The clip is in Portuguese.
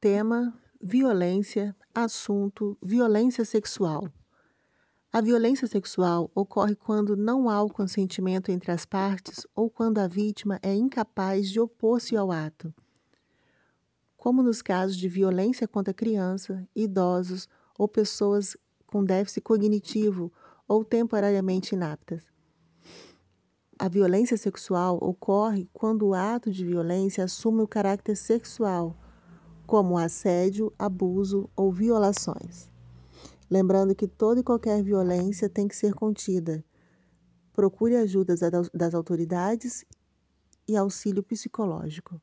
Tema: violência, assunto: violência sexual. A violência sexual ocorre quando não há o consentimento entre as partes ou quando a vítima é incapaz de opor-se ao ato, como nos casos de violência contra criança, idosos ou pessoas com déficit cognitivo ou temporariamente inaptas. A violência sexual ocorre quando o ato de violência assume o caráter sexual como assédio, abuso ou violações. Lembrando que toda e qualquer violência tem que ser contida. Procure ajuda das autoridades e auxílio psicológico.